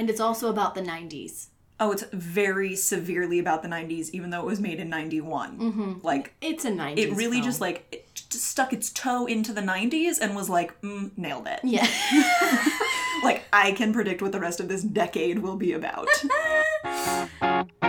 And it's also about the 90s. Oh, it's very severely about the 90s, even though it was made in 91. Like, It's a 90s. it really film. just like it just stuck its toe into the 90s and was like, mm, nailed it. Yeah. Like, I can predict what the rest of this decade will be about.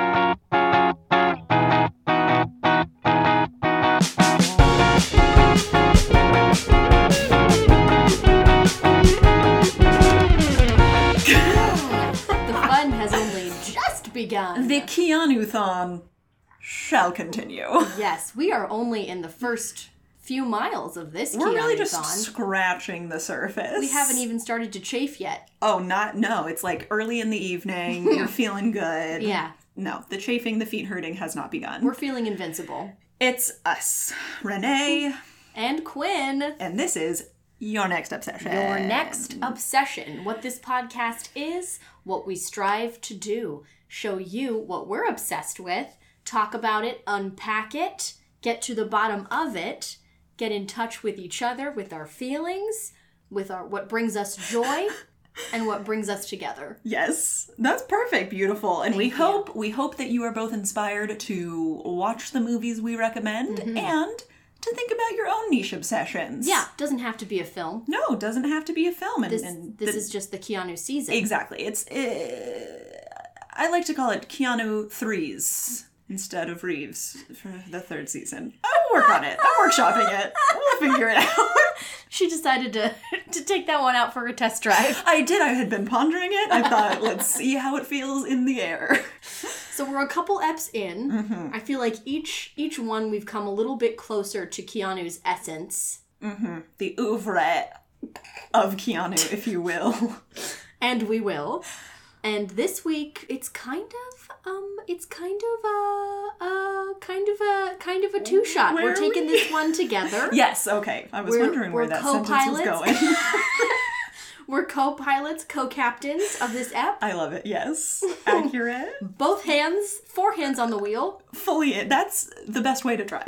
Keanu Thon shall continue. yes, we are only in the first few miles of this We're really just scratching the surface. We haven't even started to chafe yet. Oh, not no. It's like early in the evening. You're feeling good. Yeah. No, the chafing, the feet hurting has not begun. We're feeling invincible. It's us, Renée, And Quinn, and this is your next obsession. your next obsession. What this podcast is, what we strive to do. Show you what we're obsessed with, talk about it, unpack it, get to the bottom of it, get in touch with each other, with our feelings, with our what brings us joy, and what brings us together. Yes, that's perfect, beautiful, and we Thank you. hope we hope that you are both inspired to watch the movies we recommend and to think about your own niche obsessions. Mm-hmm. Yeah, doesn't have to be a film. no, doesn't have to be a film, and, This, and this the- is just the Keanu season. exactly. It's uh, I like to call it Keanu threes instead of Reeves for the third season. I'll work on it. I'm workshopping it. We'll figure it out. She decided to to take that one out for a test drive. I did. I had been pondering it. I thought, let's see how it feels in the air. So we're a couple eps in. Mm-hmm. I feel like each each one we've come a little bit closer to Keanu's essence, The oeuvre of Keanu, if you will. and we will. And this week it's kind of um it's kind of a, a kind of a kind of a two shot. We're taking we? this one together. Yes, okay. I was We're- wondering where that sentence was going. We're co-pilots, co-captains of this app. I love it. Yes. Accurate. Both hands, four hands on the wheel. Fully in. That's the best way to drive.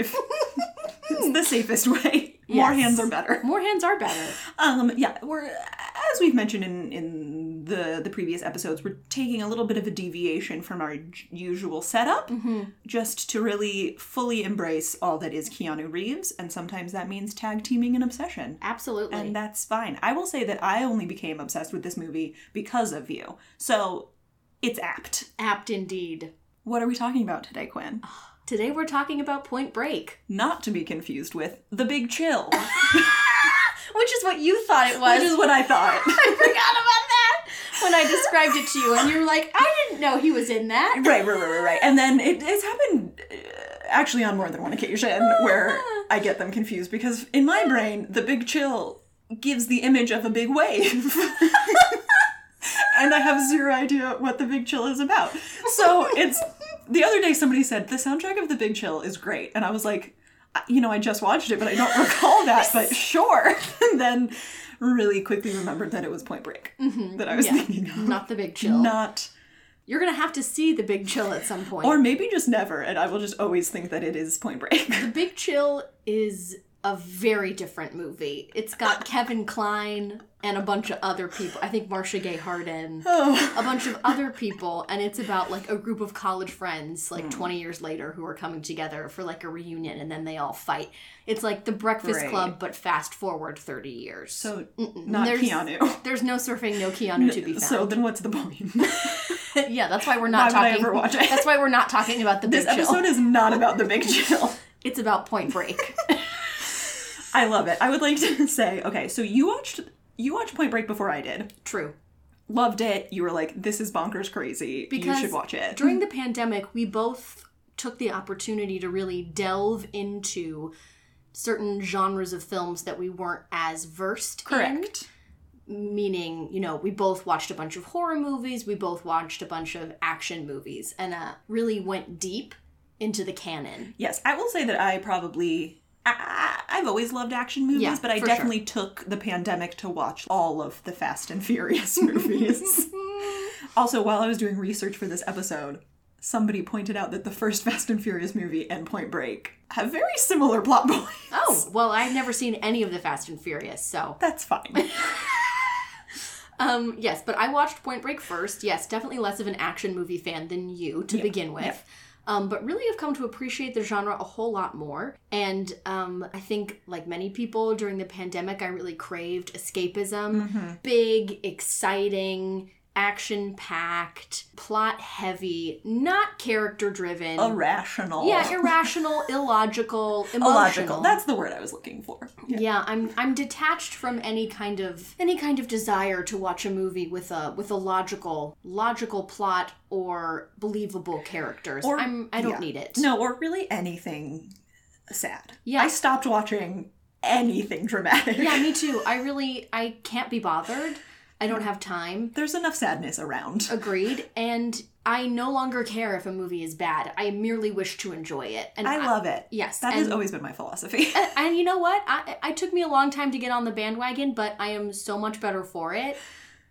it's the safest way. More hands are better. More hands are better. Um, yeah, we're as we've mentioned in in the the previous episodes, we're taking a little bit of a deviation from our j- usual setup, mm-hmm. just to really fully embrace all that is Keanu Reeves, and sometimes that means tag teaming an obsession. Absolutely. And that's fine. I will say that I only became obsessed with this movie because of you. So it's apt. Apt indeed. What are we talking about today, Quinn? Today we're talking about Point Break. Not to be confused with The Big Chill, Which is what you thought it was. which is what I thought. I forgot about when I described it to you, and you were like, I didn't know he was in that. right, right, right, right, right. And then it, it's happened uh, actually on more than one occasion where I get them confused because in my brain, The Big Chill gives the image of a big wave. and I have zero idea what The Big Chill is about. So it's the other day somebody said the soundtrack of The Big Chill is great, and I was like, you know, I just watched it, but I don't recall that. But sure. and then really quickly remembered that it was Point Break mm-hmm. that I was Yeah. thinking of. Not the big chill. Not, You're gonna have to see the big chill at some point. or maybe just never, and I will just always think that it is Point Break. the big chill is a very different movie. It's got Kevin Kline and a bunch of other people. I think Marcia Gay Harden. oh, a bunch of other people and it's about like a group of college friends like hmm. 20 years later who are coming together for like a reunion and then they all fight it's like the breakfast Right. club but fast forward 30 years so not There's- Keanu. there's no surfing no keanu to be found So then what's the point? yeah that's why we're not Why not would I talking ever watch it? that's why we're not talking about the this big chill episode is not about the big chill. it's about point break I love it. I would like to say, okay, so you watched you watched Point Break before I did. true Loved it. You were like, this is bonkers crazy. because you should watch it. during the pandemic we both took the opportunity to really delve into certain genres of films that we weren't as versed in Correct. meaning you know we both watched a bunch of horror movies we both watched a bunch of action movies and uh, really went deep into the canon Yes, I will say that I probably I, I've always loved action movies, Yeah, but I definitely took the pandemic to watch all of the Fast and Furious movies. also, while I was doing research for this episode, somebody pointed out that the first Fast and Furious movie and Point Break have very similar plot points. oh well i've never seen any of the fast and furious so That's fine. Um, yes, but I watched Point Break first. Yes, definitely less of an action movie fan than you to begin with. yeah. Um, but really have come to appreciate the genre a whole lot more. And um, I think, like many people during the pandemic, I really craved escapism. Mm-hmm. Big, exciting, action packed, plot heavy, not character driven. Irrational. yeah, irrational, illogical, emotional. illogical. That's the word I was looking for. Yeah, I'm I'm detached from any kind of any kind of desire to watch a movie with a with a logical logical plot or believable characters. Or- I'm I don't yeah. need it. No, or really anything sad. Yeah. I stopped watching anything dramatic. Yeah, me too. I really I can't be bothered. I don't have time. There's enough sadness around. Agreed. And I no longer care if a movie is bad. I merely wish to enjoy it. And I love it. Yes, That has always been my philosophy. And, and you know what? I, I took me a long time to get on the bandwagon, but I am so much better for it.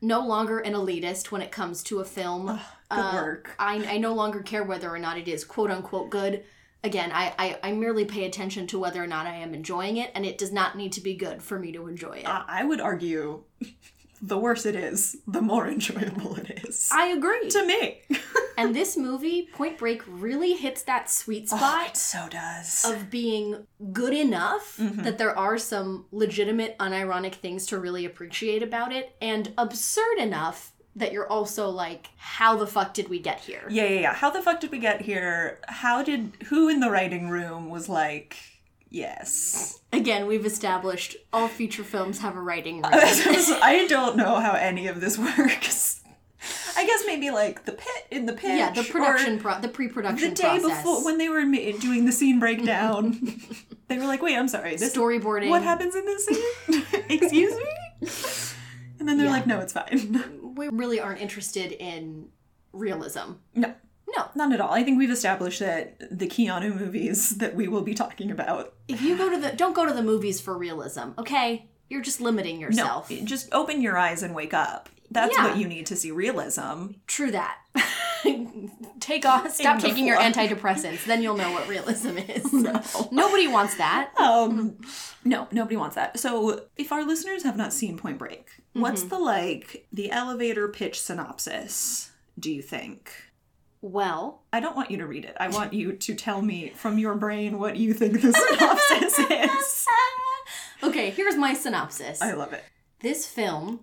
No longer an elitist when it comes to a film. Good Uh, work. I, I no longer care whether or not it is quote unquote good. Again, I, I, I merely pay attention to whether or not I am enjoying it, and it does not need to be good for me to enjoy it. I I would argue the worse it is, the more enjoyable it is. I agree. to me. and this movie, Point Break, really hits that sweet Oh, spot it so does. of being good enough Mm-hmm. that there are some legitimate, unironic things to really appreciate about it, and absurd enough that you're also like, how the fuck did we get here? yeah, yeah, yeah. How the fuck did we get here? How did who in the writing room was like, yes. Again, we've established all feature films have a writing room. I don't know how any of this works. I guess maybe like the pit in the pitch. yeah, the production, pro- the pre-production The day process, before when they were doing the scene breakdown. they were like, "Wait, I'm sorry. This storyboarding. what happens in this scene? Excuse me." And then they're Yeah. like, "No, it's fine." We really aren't interested in realism. No, No, not at all. I think we've established that the Keanu movies that we will be talking about. if you go to the don't go to the movies for realism, okay? You're just limiting yourself. No, just open your eyes and wake up. That's Yeah. what you need to see realism. True that. Take off. Stop taking your antidepressants. Then you'll know what realism is. No. Nobody wants that. Um, no, nobody wants that. So, if our listeners have not seen Point Break, what's the like the elevator pitch synopsis? Do you think? Well, I don't want you to read it. I want you to tell me from your brain what you think the synopsis is. okay. Here's my synopsis. I love it. This film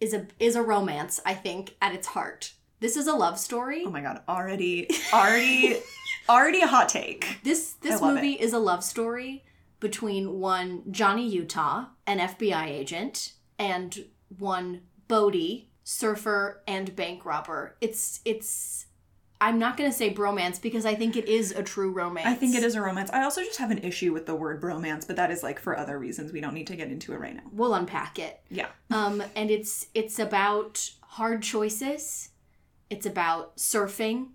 is a is a romance. I think at its heart. This is a love story. Oh my god, already, already, already a hot take. This this movie is a love story between one Johnny Utah, an FBI agent, and one Bodhi, surfer and bank robber. It's it's I'm not gonna say bromance because I think it is a true romance. I think it is a romance. I also just have an issue with the word bromance, but that is like for other reasons. We don't need to get into it right now. We'll unpack it. Yeah. Um, and it's it's about hard choices. It's about surfing.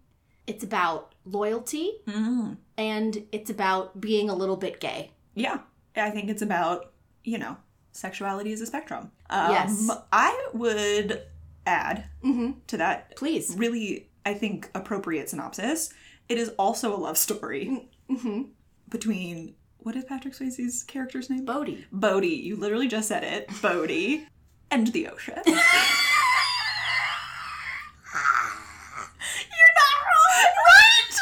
It's about loyalty, Mm. and it's about being a little bit gay. Yeah. I think it's about, you know, sexuality is a spectrum. Um, Yes. I would add Mm-hmm. to that Please. really, I think, appropriate synopsis. It is also a love story Mm-hmm. between, what is Patrick Swayze's character's name? Bodhi. Bodhi. You literally just said it. Bodhi and the ocean. You're not wrong, right?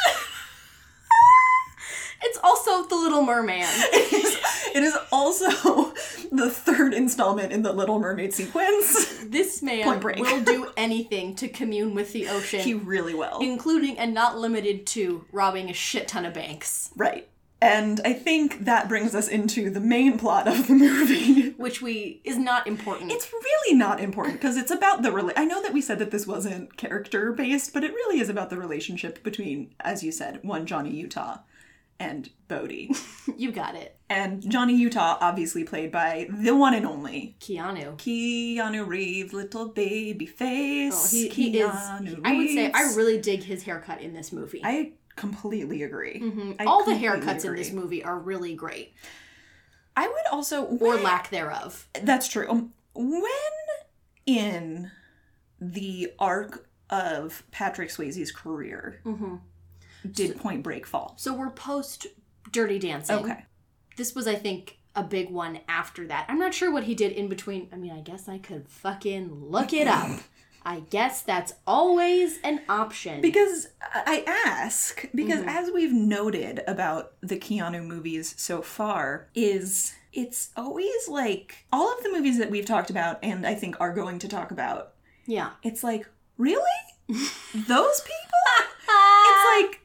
It's also the Little Merman. It is, it is also the third installment in the Little Mermaid sequence. This man will do anything to commune with the ocean, He really will. including and not limited to robbing a shit ton of banks, Right. And I think that brings us into the main plot of the movie. which we is not important. It's really not important because it's about the rela- I know that we said that this wasn't character based, but it really is about the relationship between, as you said, one Johnny Utah and Bodhi. you got it, and Johnny Utah, obviously played by the one and only Keanu. Keanu Reeves, little baby face. Oh, he, he is. Keanu I would say I really dig his haircut in this movie. I completely agree. Mhm. I All the completely haircuts in this movie are really great, I would also or lack thereof. That's true. Um, when in the arc of Patrick Swayze's career hmm did Point Break fall? So we're post Dirty Dancing. Okay. This was, I think, a big one after that. I'm not sure what he did in between. I mean, I guess I could fucking look it up. I guess that's always an option. Because I ask, because mm-hmm. as we've noted about the Keanu movies so far, is it's always like all of the movies that we've talked about and I think are going to talk about, yeah. it's like, really? Those people? it's like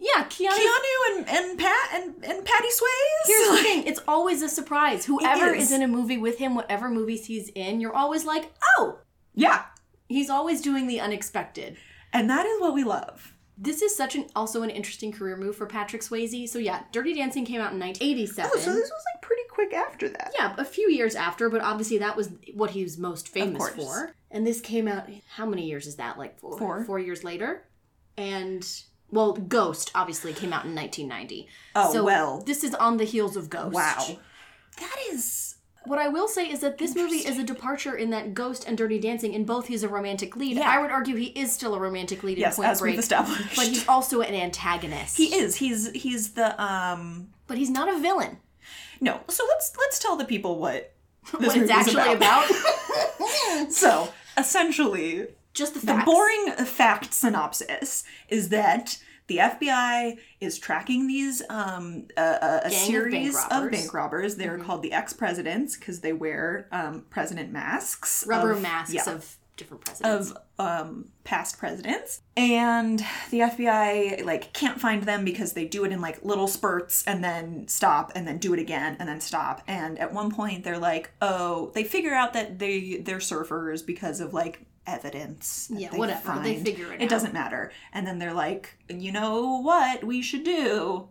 Yeah, Keanu. Keanu and, and Pat and, and Patty Swayze? Here's the thing, it's always a surprise. Whoever is. is in a movie with him, whatever movies he's in, you're always like, oh, Yeah. he's always doing the unexpected. And that is what we love. This is such an also an interesting career move for Patrick Swayze. So yeah, Dirty Dancing came out in 1987. Oh, so this was like pretty quick after that. yeah, a few years after, but obviously that was what he was most famous for. And this came out how many years is that? Like four, Four. four years later. And well, Ghost obviously came out in 1990. Oh, so well. this is on the heels of Ghost. Wow. That is What I will say is that this movie is a departure in that Ghost and Dirty Dancing, in both he's a romantic lead. Yeah. I would argue he is still a romantic lead in yes, Point as Break, we've established. but he's also an antagonist. he is. He's he's the um but he's not a villain. no. So let's let's tell the people what this What it's is actually about, so essentially, just the the boring fact synopsis is that the FBI is tracking these um, a, a, Gang of series bank of robbers. Mm-hmm. bank robbers. They're called the ex presidents because they wear um, president masks, rubber of- masks yeah, of different presidents. of um, past presidents, and the FBI like can't find them because they do it in like little spurts and then stop and then do it again and then stop. And at one point, they're like, oh, they figure out that they they're surfers because of like evidence. Yeah, they whatever. They figure it It out. doesn't matter. And then they're like, you know what we should do?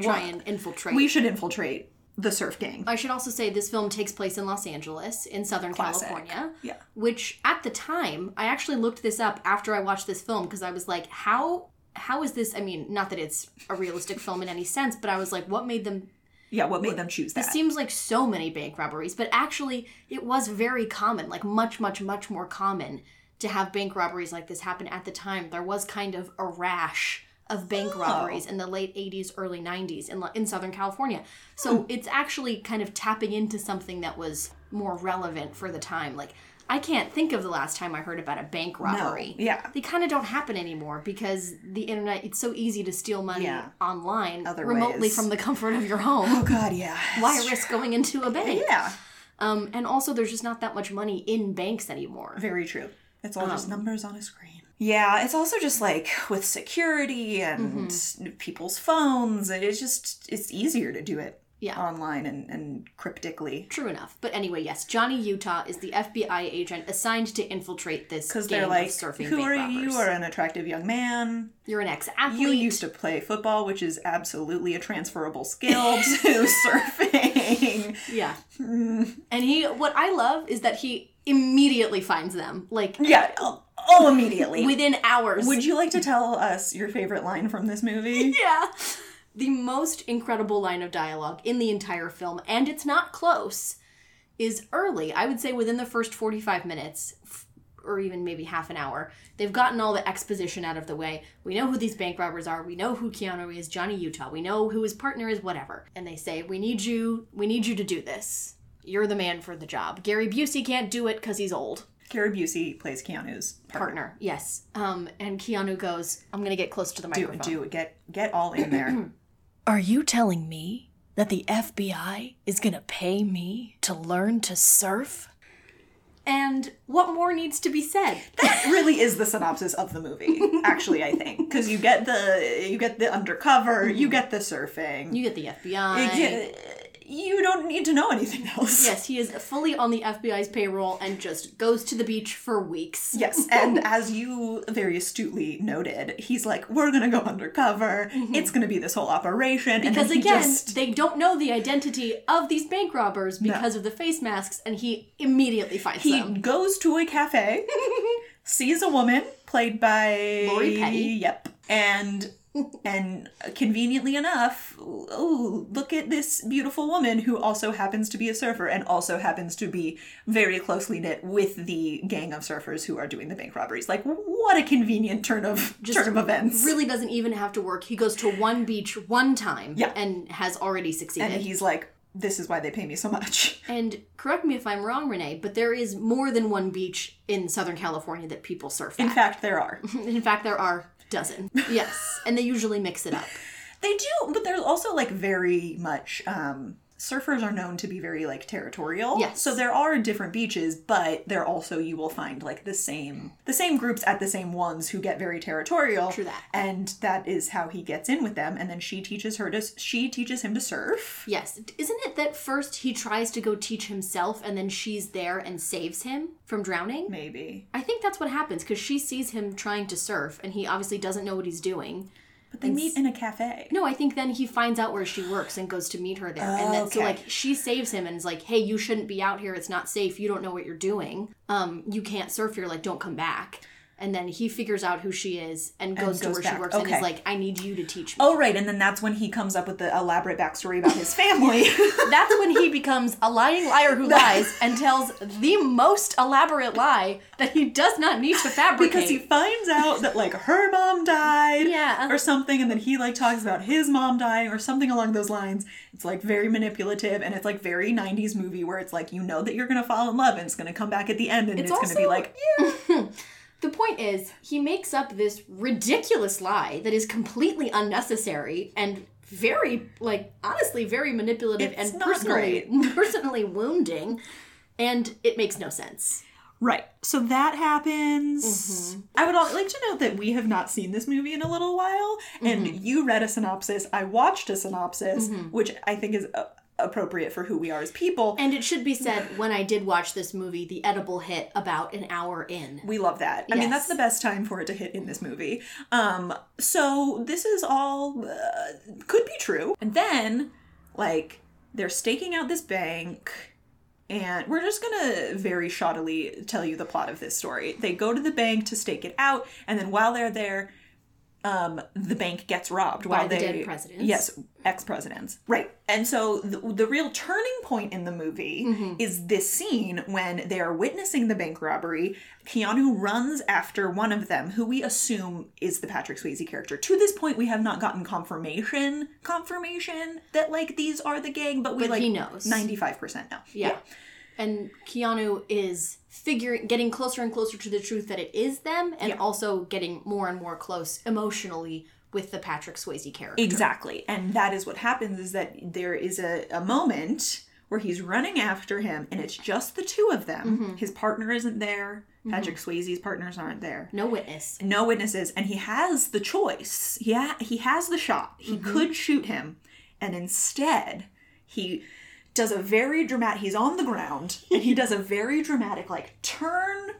Try and infiltrate. we should infiltrate the surf gang. I should also say this film takes place in Los Angeles, in Southern Classic. California. Yeah. Which at the time, I actually looked this up after I watched this film because I was like, how how is this? I mean, not that it's a realistic film in any sense, but I was like, what made them Yeah, what made them choose that? It seems like so many bank robberies, but actually, it was very common, like much, much, much more common to have bank robberies like this happen at the time. There was kind of a rash of bank oh. robberies in the late 80s, early 90s in, in Southern California. So hmm. it's actually kind of tapping into something that was more relevant for the time. Like, I can't think of the last time I heard about a bank robbery. yeah. They kind of don't happen anymore because the internet, it's so easy to steal money Yeah. online Other remotely ways. from the comfort of your home Oh God, yeah. why risk going into a bank? Yeah, Um, and also, there's just not that much money in banks anymore. very true. It's all Um, just numbers on a screen. Yeah, it's also just like with security and Mm-hmm. people's phones. It's just it's easier to do it Yeah. online and, and cryptically True enough. But anyway, yes, Johnny Utah is the FBI agent assigned to infiltrate this because they're like, of surfing "Who are robbers. you? Are an attractive young man. You're an ex-athlete. You used to play football, which is absolutely a transferable skill to surfing." yeah. Hmm. And he, what I love is that he immediately finds them, like Yeah, oh, immediately. within hours. Would you like to tell us your favorite line from this movie? yeah. The most incredible line of dialogue in the entire film, and it's not close, is early. I would say within the first 45 minutes, f- or even maybe half an hour. They've gotten all the exposition out of the way. We know who these bank robbers are. We know who Keanu is, Johnny Utah. We know who his partner is, whatever. And they say, "We need you. We need you to do this. You're the man for the job." Gary Busey can't do it because he's old. Gary Busey plays Keanu's partner. Partner, yes. Um, and Keanu goes, "I'm gonna get close to the Do microphone." it, do it. Get get all in there. Are you telling me that the FBI is gonna pay me to learn to surf? And what more needs to be said? that really is the synopsis of the movie. Actually, I think because you get the you get the undercover, you mm-hmm. get the surfing. You get the FBI. You, you don't need to know anything else. Yes, he is fully on the FBI's payroll and just goes to the beach for weeks. Yes, and as you very astutely noted, he's like, "We're gonna go undercover. It's gonna be this whole operation." Mm-hmm. Because again, just- they don't know the identity of these bank robbers because of the face masks, and he immediately finds he them. goes to a cafe, sees a woman played by Lori Petty. Yep, and and conveniently enough, oh look at this beautiful woman who also happens to be a surfer and also happens to be very closely knit with the gang of surfers who are doing the bank robberies. Like what a convenient turn of turn of events. Really doesn't even have to work. He goes to one beach one time Yeah. and has already succeeded. and he's like, this is why they pay me so much. And correct me if I'm wrong, Renée, but there is more than one beach in Southern California that people surf In at. fact, there are. In fact, there are dozen. Yes, and they usually mix it up. They do, but there's also like very much um surfers are known to be very like territorial. Yes. So there are different beaches, but there also you will find like the same the same groups at the same ones who get very territorial. True that. And that is how he gets in with them and then she teaches her to she teaches him to surf. Yes, isn't it that first he tries to go teach himself, and then she's there and saves him from drowning? Maybe. I think that's what happens because she sees him trying to surf, and he obviously doesn't know what he's doing. But they meet in a cafe. No, I think then he finds out where she works and goes to meet her there. Oh, and then so Okay. like she saves him and is like, "Hey, you shouldn't be out here. It's not safe. You don't know what you're doing. Um, you can't surf here. Like, don't come back." And then he figures out who she is and goes to goes where back. she works and Okay. is like, "I need you to teach me." Oh right, and then that's when he comes up with the elaborate backstory about his family. That's when he becomes a lying liar who lies and tells the most elaborate lie that he does not need to fabricate. because he finds out that like her mom died Yeah. Uh-huh. or something and then he like talks about his mom dying or something along those lines it's like very manipulative and it's like very 90s movie where it's like you know that you're gonna fall in love and it's gonna come back at the end and it's, gonna be like yeah The point is, he makes up this ridiculous lie that is completely unnecessary and very, like, honestly, very manipulative It's and personally, personally wounding, and it makes no sense. right so that happens Mm-hmm. i would like to note that we have not seen this movie in a little while and Mm-hmm. you read a synopsis i watched a synopsis which i think is appropriate for who we are as people And it should be said, when I did watch this movie, the edible hit about an hour in. We love that. I mean, that's the best time for it to hit in this movie. Um, so this is all uh, could be true. And then, like, they're staking out this bank, and we're just gonna very shoddily tell you the plot of this story. They go to the bank to stake it out, and then while they're there, um, the bank gets robbed while the they dead presidents. yes ex presidents right and so the, the real turning point in the movie Mm-hmm. is this scene when they are witnessing the bank robbery keanu runs after one of them who we assume is the patrick swayze character to this point we have not gotten confirmation confirmation that like these are the gang but we But like he knows. 95% now Yeah. And Keanu is figuring, getting closer and closer to the truth that it is them, and also getting more and more close emotionally with the Patrick Swayze character. Exactly. And that is what happens is that there is a, a moment where he's running after him and it's just the two of them. Mm-hmm. His partner isn't there. Patrick Swayze's partners aren't there. No witness. No witnesses and he has the choice. He ha- he has the shot. He Mm-hmm. could shoot him and instead he does a very dramatic he's on the ground and he does a very dramatic like turn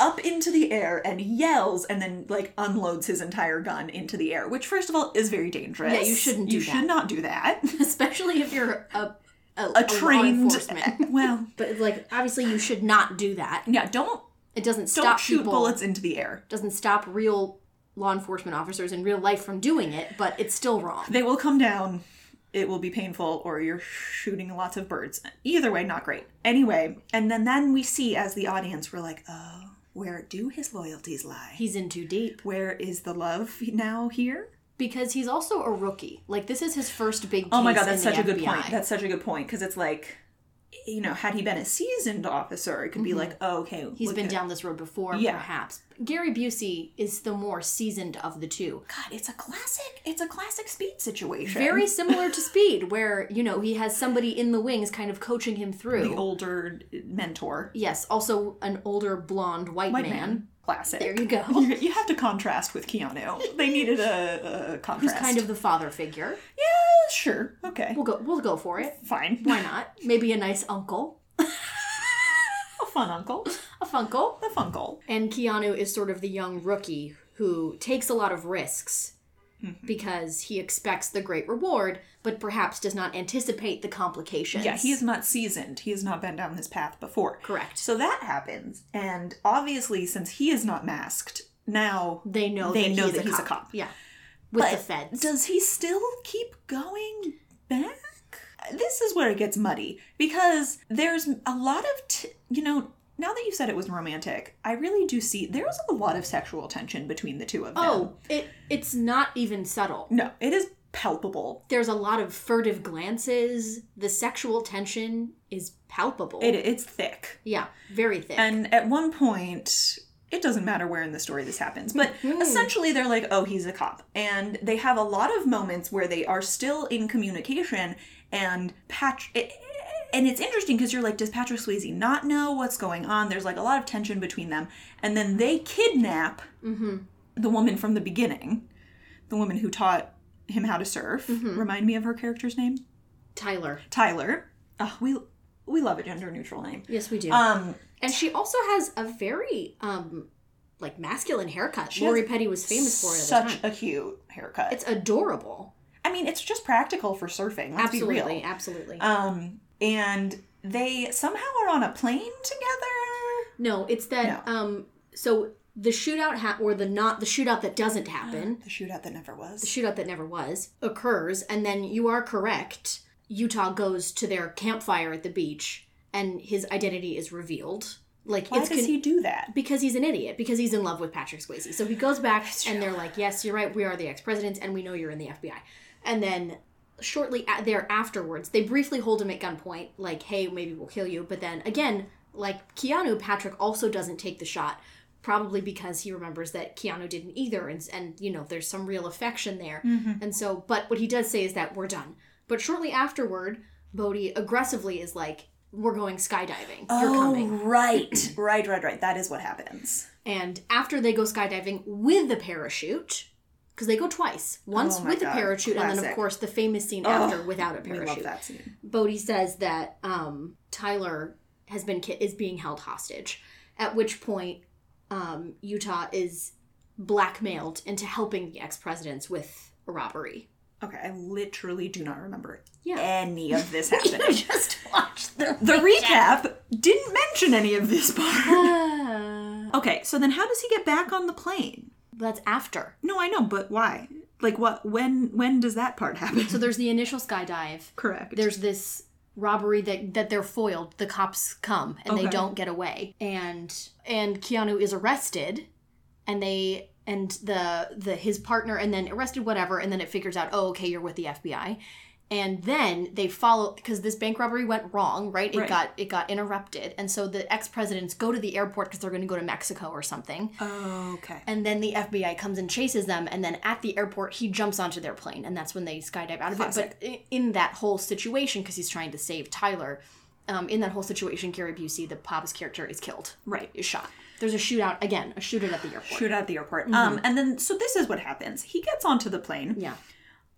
up into the air and yells and then like unloads his entire gun into the air which first of all is very dangerous Yeah, you shouldn't do you that. should not do that Especially if you're a, a, a trained law enforcement. well But like, obviously, you should not do that. yeah don't It doesn't don't stop shoot people. bullets into the air Doesn't stop real law enforcement officers in real life from doing it, but it's still wrong. they will come down it will be painful or you're shooting lots of birds. Either way not great. Anyway and then then we see as the audience we're like oh where do his loyalties lie? He's in too deep. Where is the love now here? Because he's also a rookie. Like this is his first big. oh my god that's such a good point. That's such a good point because it's like you know had he been a seasoned officer it could be mm-hmm. like oh okay he's been at- down this road before, Yeah. perhaps. Gary Busey is the more seasoned of the two. god it's a classic it's a classic speed situation Very similar to Speed, where, you know, he has somebody in the wings kind of coaching him through. the older mentor yes, also an older blonde white, white man. man, classic There you go. you, have to contrast with Keanu. They needed a, a contrast. Kind of the father figure. Sure, okay, We'll go we'll go for it. fine. Why not? Maybe a nice uncle. A fun uncle, A funkle. a funkle. And Keanu is sort of the young rookie who takes a lot of risks Mm-hmm. because he expects the great reward, but perhaps does not anticipate the complications. Yeah, he is not seasoned. He has not been down this path before. Correct. So that happens, and obviously, since he is not masked, now They know They that know he's, that a, he's a cop. Yeah. With the But feds. Does he still keep going back? This is where it gets muddy because there's a lot of, t- you know, now that you said it was romantic, I really do see there's a lot of sexual tension between the two of them. oh, it it's not even subtle. No, it is palpable. There's a lot of furtive glances. The sexual tension is palpable. It, it's thick. yeah, very thick. And at one point, it doesn't matter where in the story this happens, but hmm. essentially they're like, oh, he's a cop. And they have a lot of moments where they are still in communication and Patrick. And it's interesting because you're like, does Patrick Swayze not know what's going on? There's like a lot of tension between them. And then they kidnap mm-hmm. the woman from the beginning, the woman who taught him how to surf. Mm-hmm. Remind me of her character's name? Tyler. Tyler. Oh, we we love a gender neutral name. Yes, we do. Um, and she also has a very um like masculine haircut. Lori Petty was famous for it such a cute haircut. It's adorable. I mean, it's just practical for surfing. Let's absolutely, be real. absolutely. Um, and they somehow are on a plane together. no, it's that um so the shootout ha- or the not the shootout that doesn't happen, The shootout that never was. the shootout that never was occurs and then you are correct. Utah goes to their campfire at the beach and his identity is revealed. Like Why it's does con- he do that? because he's an idiot because he's in love with Patrick Swayze. So he goes back and they're like, "Yes, you're right. We are the ex-presidents and we know you're in the FBI." And then shortly a- there afterwards, they briefly hold him at gunpoint like, "Hey, maybe we'll kill you." But then again, like Keanu, Patrick also doesn't take the shot. Probably because he remembers that Keanu didn't either, and, and you know there's some real affection there, mm-hmm. and so. But what he does say is that we're done. But shortly afterward, Bodhi aggressively is like, "We're going skydiving. You're coming." Oh, right, right, right, right. That is what happens. And after they go skydiving with the parachute, because they go twice, once Oh with the God, parachute, and then of course the famous scene after without a We love parachute. that scene. Bodhi says that um, Tyler has been ki- is being held hostage. At which point, um, Utah is blackmailed into helping the ex presidents with a robbery. Okay, I literally do not remember Yeah. any of this you happening. just watched the the recap didn't mention any of this part. Ah. Okay, so then how does he get back on the plane? That's after. No, I know, but why? Like what when when does that part happen? So there's the initial skydive. Correct. there's this robbery that that they're foiled the cops come and they don't get away and and keanu is arrested and they and the the his partner and then arrested whatever and then it figures out oh okay you're with the fbi and then they follow because this bank robbery went wrong right it Right. got it got interrupted and so the ex-presidents go to the airport because they're going to go to mexico or something Oh, okay. and then the FBI comes and chases them, and then at the airport, he jumps onto their plane, and that's when they skydive out of Classic. it. But in that whole situation, because he's trying to save Tyler, um, in that whole situation, Gary Busey, the Pop's character, is killed. Right. Is shot. There's a shootout again, a shootout at the airport. Shoot at the airport. Um, and then so this is what happens. He gets onto the plane. Yeah.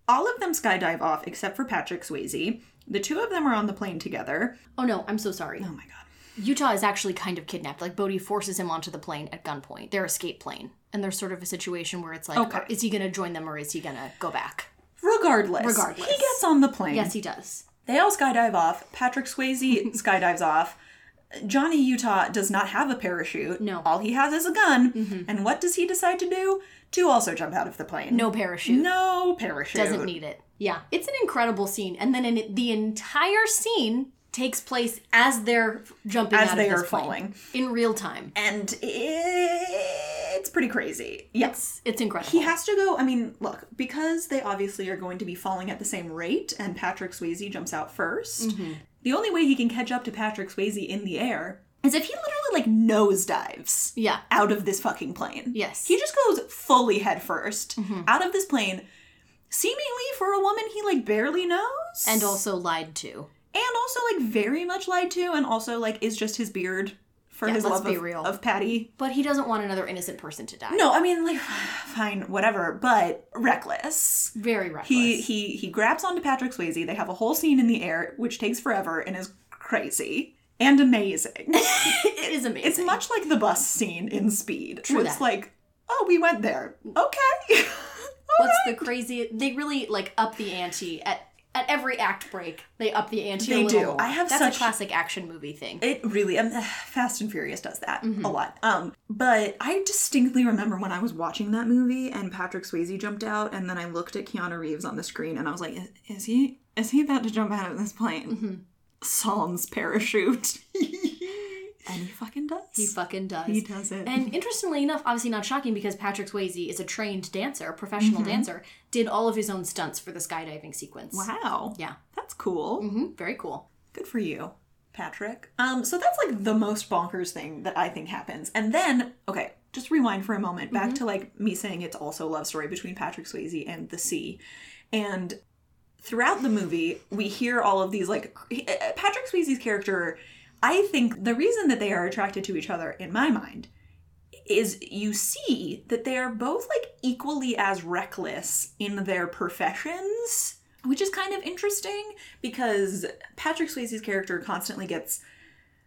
All of them skydive off except for Patrick Swayze. The two of them are on the plane together. Oh no, I'm so sorry. Oh my god. Utah is actually kind of kidnapped. Like Bodhi forces him onto the plane at gunpoint, their escape plane, and there's sort of a situation where it's like, Okay. are- is he going to join them or is he going to go back? Regardless, Regardless. he gets on the plane. Yes, he does. They all skydive off. Patrick Swayze skydives off. Johnny Utah does not have a parachute. No. All he has is a gun. And what does he decide to do? To also jump out of the plane. No parachute. No parachute. doesn't need it. Yeah, it's an incredible scene, and then in the entire scene takes place as they're jumping As out they of this are plane falling. in real time. And it's pretty crazy. Yes. It's incredible. He has to go. I mean, look, because they obviously are going to be falling at the same rate, and Patrick Swayze jumps out 1st Mm-hmm. The only way he can catch up to Patrick Swayze in the air is if he literally like nosedives yeah, out of this fucking plane. Yes. He just goes fully head 1st Mm-hmm. out of this plane, seemingly for a woman he like barely knows. and also lied to. and also like very much lied to, and also like is just his beard for Yeah, his love of, real. of Patty. But he doesn't want another innocent person to die. No, I mean like fine, whatever, but reckless. very reckless. He he he grabs onto Patrick Swayze. They have a whole scene in the air, which takes forever and is crazy and amazing. it is amazing. it's much like the bus scene in Speed. True it's that. like, oh, we went there. Okay. What's the crazy? They really like up the ante at at every act break. They up the ante. They do. More. I have That's such- a classic action movie thing. It really, um, Fast and Furious does that Mm-hmm. a lot. Um, but I distinctly remember when I was watching that movie and Patrick Swayze jumped out, and then I looked at Keanu Reeves on the screen, and I was like, "Is, is he is he about to jump out of this plane?" Mm-hmm. Sans parachute. And he fucking does. He fucking does. He does it. And interestingly enough, obviously not shocking because Patrick Swayze is a trained dancer, a professional Mm-hmm. dancer, did all of his own stunts for the skydiving sequence. wow. Yeah. That's cool. hmm Very cool. Good for you, Patrick. Um, so that's like the most bonkers thing that I think happens. And then, okay, just rewind for a moment back to like me saying it's also a love story between Patrick Swayze and the sea. And throughout the movie, we hear all of these like uh, Patrick Swayze's character. I think the reason that they are attracted to each other, in my mind, is you see that they are both like equally as reckless in their professions, which is kind of interesting because Patrick Swayze's character constantly gets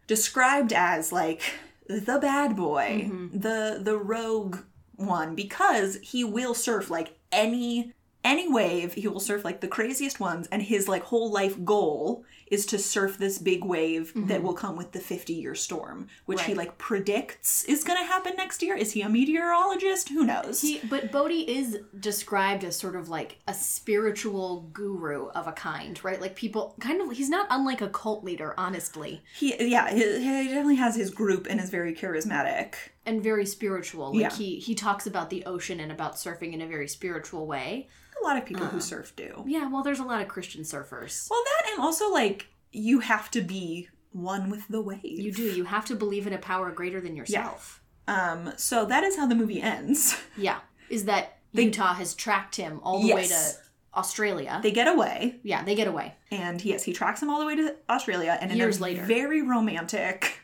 described as like the bad boy, mm-hmm. the the rogue one because he will surf like any any wave, he will surf like the craziest ones and his like whole life goal is to surf this big wave that mm-hmm. will come with the 50 year storm, which he like predicts is going to happen next year. Is he a meteorologist? Who knows? He, but Bodhi is described as sort of like a spiritual guru of a kind, right? Like people kind of, he's not unlike a cult leader, honestly, He, yeah, he, he definitely has his group and is very charismatic. and very spiritual. Like Yeah. he, he talks about the ocean and about surfing in a very spiritual way. A lot of people who surf do. Yeah, well, there's a lot of Christian surfers. Well, that and also like you have to be one with the wave. You do. You have to believe in a power greater than yourself. Um, so that is how the movie ends. Yeah. Is that Utah has tracked him all the way to Australia. They get away, yeah, they get away. and yes, he tracks him all the way to Australia, and in Years a later. very romantic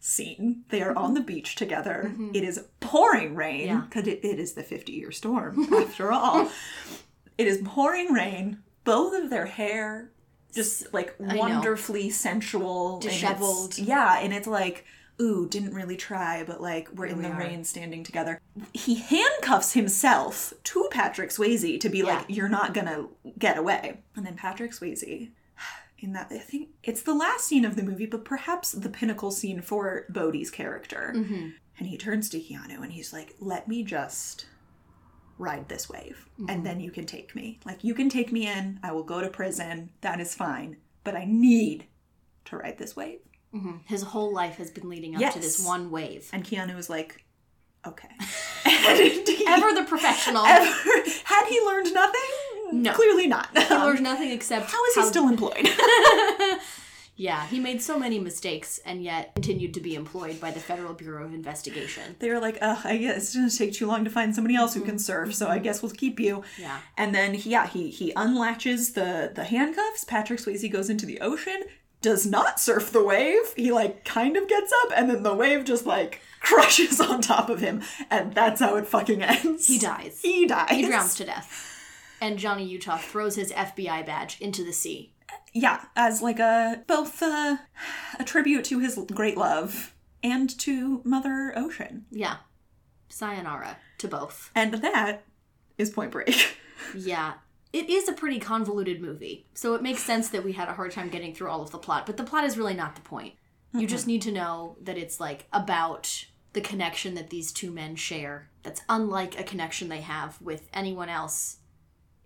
scene, they are on the beach together. It is pouring rain Yeah. because it, it is the fifty-year storm after all. It is pouring rain. Both of their hair just like wonderfully sensual, and Disheveled. Yeah, and it's like. Ooh, didn't really try, but like we're in we the rain standing together. He handcuffs himself to Patrick Swayze to be like, you're not gonna get away. And then Patrick Swayze, in that, I think it's the last scene of the movie, but perhaps the pinnacle scene for Bodhi's character. Mm-hmm. And he turns to Keanu and he's like, let me just ride this wave and mm-hmm. then you can take me. Like, you can take me in, I will go to prison, that is fine, but I need to ride this wave. Mm-hmm. His whole life has been leading up to this one wave. And Keanu was like, okay. He- Ever the professional. ever- had he learned nothing? No. Clearly not. He learned um, nothing except How is he still employed? Yeah, he made so many mistakes and yet continued to be employed by the Federal Bureau of Investigation. they were like, Ugh, I guess it's gonna take too long to find somebody else who can mm-hmm. surf, so I mm-hmm. guess we'll keep you. Yeah. And then he, yeah, he he unlatches the the handcuffs. Patrick Swayze goes into the ocean, does not surf the wave. He like kind of gets up, and then the wave just like crushes on top of him, and that's how it fucking ends. He dies. He dies. He drowns to death. And Johnny Utah throws his FBI badge into the sea. Yeah, as like a both a, a tribute to his great love and to Mother Ocean. Yeah. Sayonara to both. And that is Point Break. Yeah. It is a pretty convoluted movie, so it makes sense that we had a hard time getting through all of the plot, but the plot is really not the point. You just need to know that it's like about the connection that these two men share that's unlike a connection they have with anyone else,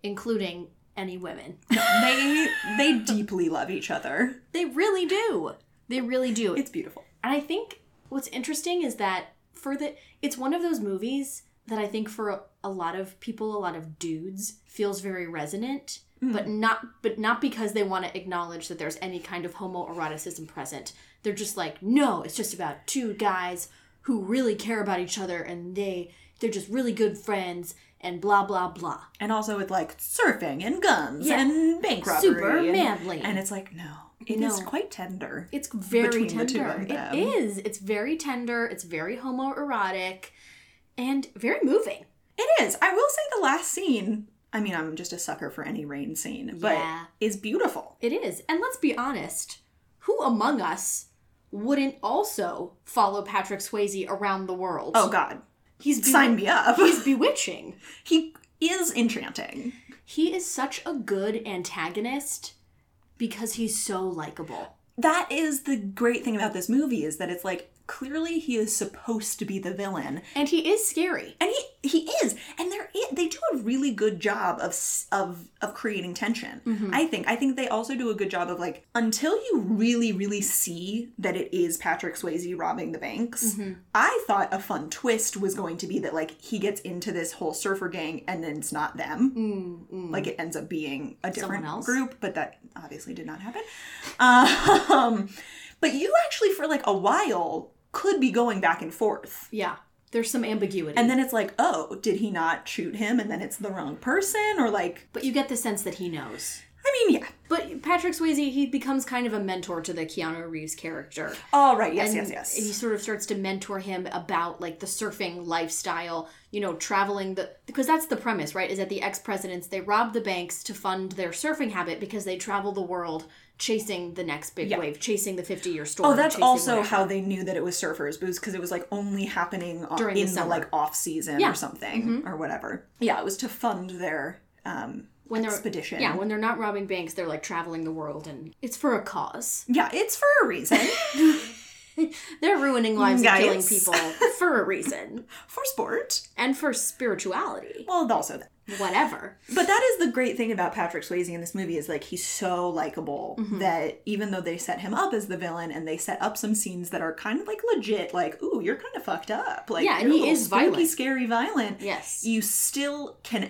including any women. they they deeply love each other. They really do. They really do. It's beautiful. And I think what's interesting is that for the it's one of those movies that I think for a, a lot of people, a lot of dudes, feels very resonant, mm. but not but not because they want to acknowledge that there's any kind of homoeroticism present. They're just like, no, it's just about two guys who really care about each other and they they're just really good friends and blah blah blah. And also with like surfing and guns Yeah. and bank robbery. Super and, manly. And it's like, no. it is No. quite tender. It's very Between the two tender. It is. It's very tender. It's very homoerotic and very moving. It is. I will say the last scene, I mean, I'm just a sucker for any rain scene, but Yeah. is beautiful. It is. And let's be honest, who among us wouldn't also follow Patrick Swayze around the world? Oh god. He's bewi- Sign me up. He's bewitching. he is enchanting. He is such a good antagonist because he's so likable. That is the great thing about this movie is that it's like clearly he is supposed to be the villain And he is scary. And he he is, and there i- they do a really good job of of of creating tension. Mm-hmm. I think. I think they also do a good job of like until you really really see that it is Patrick Swayze robbing the banks. Mm-hmm. I thought a fun twist was going to be that like he gets into this whole surfer gang and then it's not them. Like it ends up being a different group, but that obviously did not happen. Um, but you actually for like a while could be going back and forth. Yeah. There's some ambiguity. And then it's like, oh, did he not shoot him? And then it's the wrong person? Or like, but you get the sense that he knows. I mean, yeah. But Patrick Swayze, he becomes kind of a mentor to the Keanu Reeves character. Oh, right. Yes, and yes, he sort of starts to mentor him about like the surfing lifestyle you know traveling the because that's the premise right is that the ex-presidents they rob the banks to fund their surfing habit because they travel the world chasing the next big wave chasing the 50 year storm Oh, that's also whatever. how they knew that it was surfers, booze because it was like only happening During the in the, summer. like off season Yeah. Mm-hmm. or something or whatever. Yeah, it was to fund their um, when they're expedition. yeah when they're not robbing banks they're like traveling the world and it's for a cause yeah, it's for a reason. they're ruining lives and killing people for a reason for sport. and for spirituality Well, also that. Whatever But that is the great thing about Patrick Swayze in this movie is like he's so likable Mm-hmm. that even though they set him up as the villain and they set up some scenes that are kind of like legit, like ooh, you're kind of fucked up, like Yeah, and he is spooky, violent. scary, violent. yes You still can,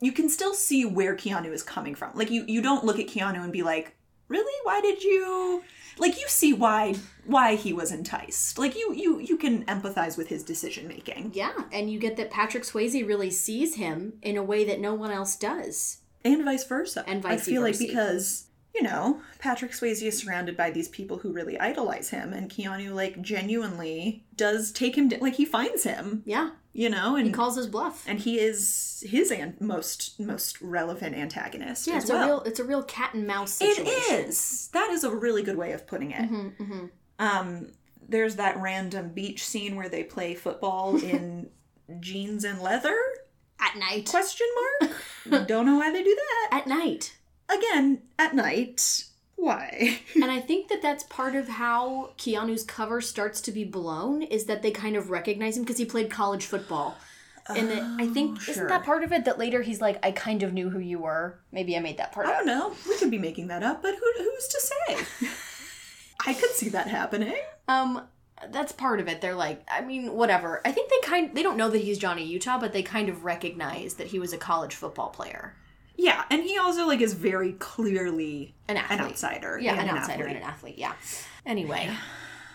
you can still see where Keanu is coming from. Like you, you don't look at Keanu and be like, really, why did you? Like you see why why he was enticed. Like you you you can empathize with his decision making. Yeah, and you get that Patrick Swayze really sees him in a way that no one else does. and vice versa. And vice I feel like because you know Patrick Swayze is surrounded by these people who really idolize him, and Keanu like genuinely does take him like he finds him, Yeah, you know, and he calls his bluff. and he is his an- most most relevant antagonist. Yeah, it's well. a real it's a real cat and mouse It situation. is. That is a really good way of putting it. Mm-hmm, Um, there's that random beach scene where they play football in jeans and leather? At night. Question mark. Don't know why they do that. At night. Again, at night. Why? and I think that that's part of how Keanu's cover starts to be blown is that they kind of recognize him because he played college football. And it, I think Oh, isn't that part of it that later he's like, I kind of knew who you were. Maybe I made that part I up. don't know. We could be making that up, but who, who's to say? I could see that happening. Um, that's part of it. They're like, I mean, whatever. I think they kind they don't know that he's Johnny Utah, but they kind of recognize that he was a college football player, Yeah, and he also like is very clearly an an outsider. Yeah, and an outsider athlete. and an athlete. Yeah. Anyway,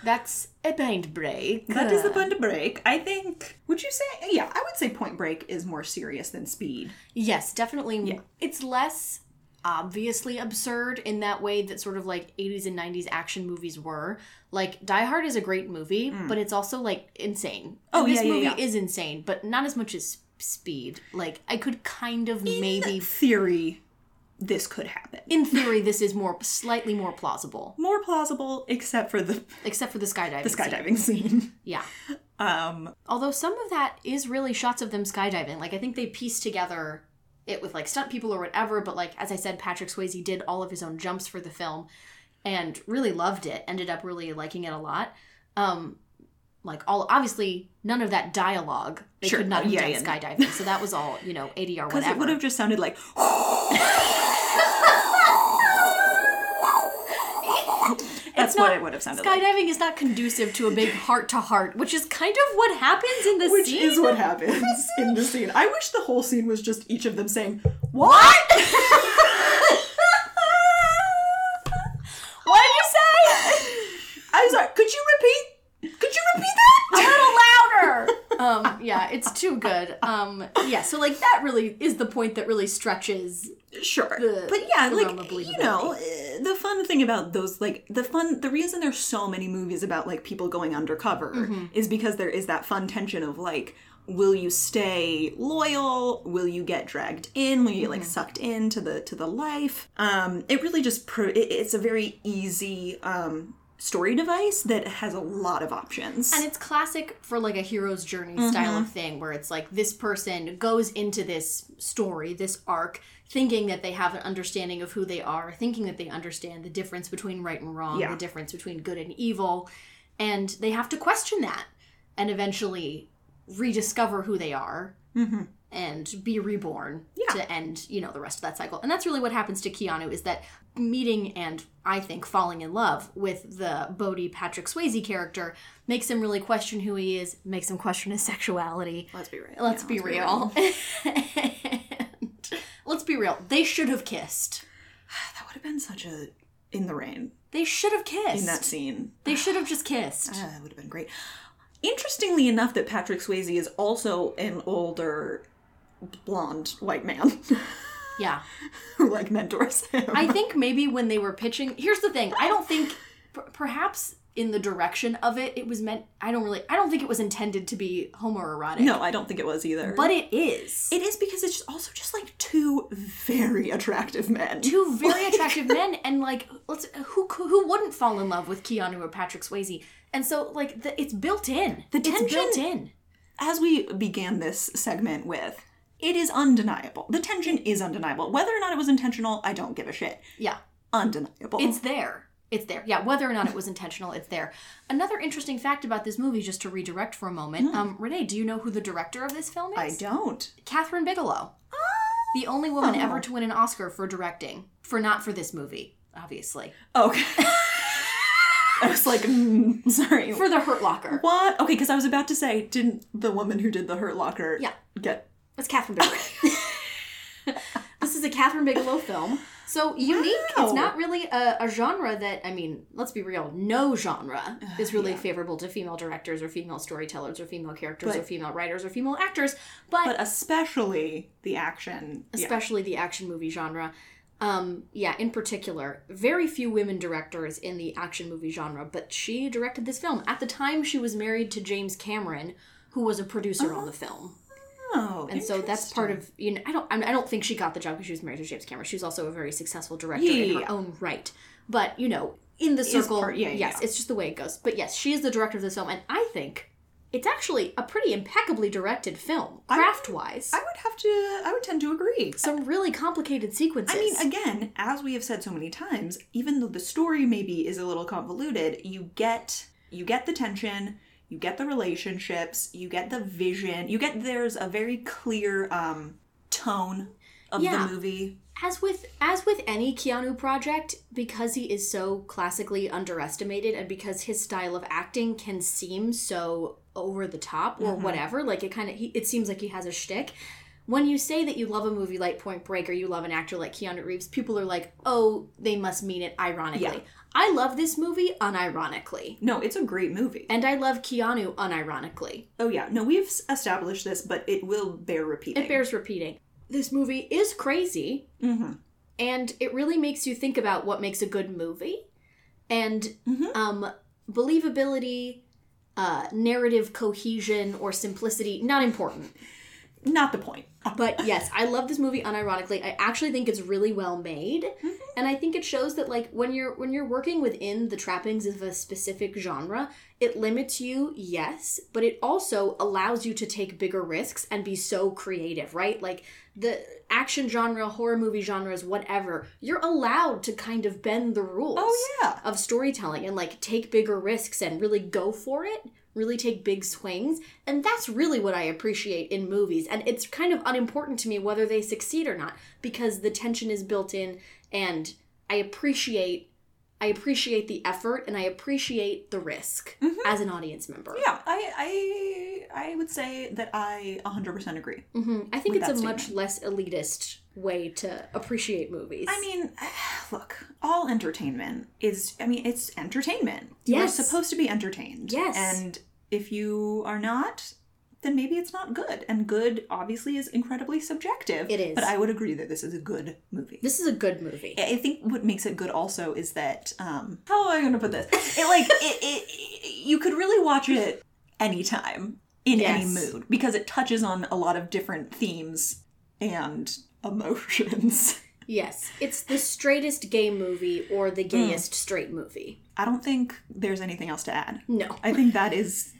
that's a pint break. That is a point break. I think. Would you say? Yeah, I would say Point Break is more serious than Speed. Yes, definitely. Yeah. It's less obviously absurd in that way that sort of like 80s and 90s action movies were. Like Die Hard is a great movie, but it's also like insane. Mm. Oh, And this yeah, yeah, movie yeah. is insane, but not as much as Speed. Like I could kind of maybe theory, this could happen. in theory this is more slightly more plausible, More plausible, except for the except for the skydiving. the scene. skydiving scene. Yeah. Um, Although some of that is really shots of them skydiving. Like I think they piece together it with like stunt people or whatever, but like as I said, Patrick Swayze did all of his own jumps for the film and really loved it. Ended up really liking it a lot. Um like all obviously none of that dialogue they Sure. could not have Yeah, done yeah. skydiving. So that was all, you know, ADR because whatever. it would have just sounded like. That's It's what it would have sounded like. Skydiving is not conducive to a big heart to heart, which is kind of what happens in the Which scene. Which is what happens in the scene. I wish the whole scene was just each of them saying, What? What did you say? I'm sorry, could you repeat? Could you repeat a that? little louder. Um, yeah, it's too good. Um, yeah, so like that really is the point that really stretches. Sure. the- but yeah, the like, you know, eh, the fun thing about those, like, the fun, the reason there's so many movies about, like, people going undercover Mm-hmm. is because there is that fun tension of, like, will you stay loyal will you get dragged in will you get like Mm-hmm. sucked into the to the life um it really just pro- it, it's a very easy um story device that has a lot of options And it's classic for like a hero's journey style of thing where it's like this person goes into this story, this arc, thinking that they have an understanding of who they are, thinking that they understand the difference between right and wrong, Yeah. the difference between good and evil, and they have to question that and eventually rediscover who they are. Mhm. And be reborn Yeah. to end, you know, the rest of that cycle. And that's really what happens to Keanu is that meeting and I think falling in love with the Bodhi Patrick Swayze character makes him really question who he is, makes him question his sexuality. Let's be real. Let's Yeah, be real. and let's be real. They should have kissed. That would have been such a in the rain They should have kissed. in that scene. They should have just kissed. Ah, that would have been great. Interestingly enough, that Patrick Swayze is also an older blonde white man yeah. who like mentors him. I think maybe when they were pitching, here's the thing. I don't think p- perhaps in the direction of it it was meant I don't really I don't think it was intended to be homoerotic. no, I don't think it was either. But it is. it is because it's also just like two very attractive men. Two very attractive men and like let's who who wouldn't fall in love with Keanu or Patrick Swayze? And so like the, it's built in. The it's tension- built in. As we began this segment with, it is undeniable. The tension is undeniable. Whether or not it was intentional, I don't give a shit. Yeah. Undeniable. It's there. It's there. Yeah, whether or not it was intentional, it's there. Another interesting fact about this movie, just to redirect for a moment, um, Renée, do you know who the director of this film is? I don't. Kathryn Bigelow. The only woman ever to win an Oscar for directing. For not for this movie, obviously. Okay. I was like, mm, sorry. For The Hurt Locker. What? Okay, because I was about to say, didn't the woman who did the Hurt Locker Yeah. get? It's Kathryn Bigelow. this is a Kathryn Bigelow film. So unique. Wow. It's not really a, a genre that, I mean, let's be real, no genre is really yeah. favorable to female directors or female storytellers or female characters But- or female writers or female actors, but, But especially the action. Yeah. especially the action movie genre. Um, yeah, in particular, very few women directors in the action movie genre, but she directed this film. At the time, she was married to James Cameron, who was a producer on the film. Oh, And so that's part of you know I don't I don't think she got the job because she was married to James Cameron. She was also a very successful director Yeah, in her yeah. own right. But you know, in the circle, part- yeah, yes, it's just the way it goes. But yes, she is the director of this film, and I think it's actually a pretty impeccably directed film, craft wise. I would have to. I would tend to agree. Some really complicated sequences. I mean, again, as we have said so many times, even though the story maybe is a little convoluted, you get you get the tension, you get the relationships, you get the vision, you get there's a very clear um tone of Yeah. the movie. as with as with any Keanu project, because he is so classically underestimated and because his style of acting can seem so over the top or whatever, like it kind of it seems like he has a shtick. When you say that you love a movie like Point Break or you love an actor like Keanu Reeves, people are like, "Oh, they must mean it ironically." Yeah. I love this movie unironically, No, it's a great movie. and I love Keanu unironically. Oh yeah, no, we've established this, but it will bear repeating. It bears repeating. This movie is crazy, hmm and it really makes you think about what makes a good movie and Mhm. um believability uh narrative cohesion or simplicity not important Not the point. but yes i love this movie unironically. I actually think it's really well made. Mm-hmm. And i think it shows that like when you're when you're working within the trappings of a specific genre it limits you yes but it also allows you to take bigger risks and be so creative right? Like the action genre horror movie genres whatever you're allowed to kind of bend the rules Oh yeah. of storytelling and like take bigger risks and really go for it, really take big swings. And that's really what I appreciate in movies. And it's kind of unimportant to me whether they succeed or not because the tension is built in and I appreciate I appreciate the effort and I appreciate the risk as an audience member. Yeah, I I I would say that I 100% agree. hmm I think it's a that much less elitist way to appreciate movies. I mean, look, all entertainment is, I mean, it's entertainment. You're supposed to be entertained. Yes. And if you are not, then maybe it's not good. And good, obviously, is incredibly subjective. It is. But I would agree that this is a good movie. this is a good movie. I think what makes it good also is that, um, how am I going to put this? It, like, it, it, it, you could really watch it anytime in any mood because it touches on a lot of different themes and emotions. Yes, it's the straightest gay movie or the gayest straight movie. I don't think there's anything else to add. No. I think that is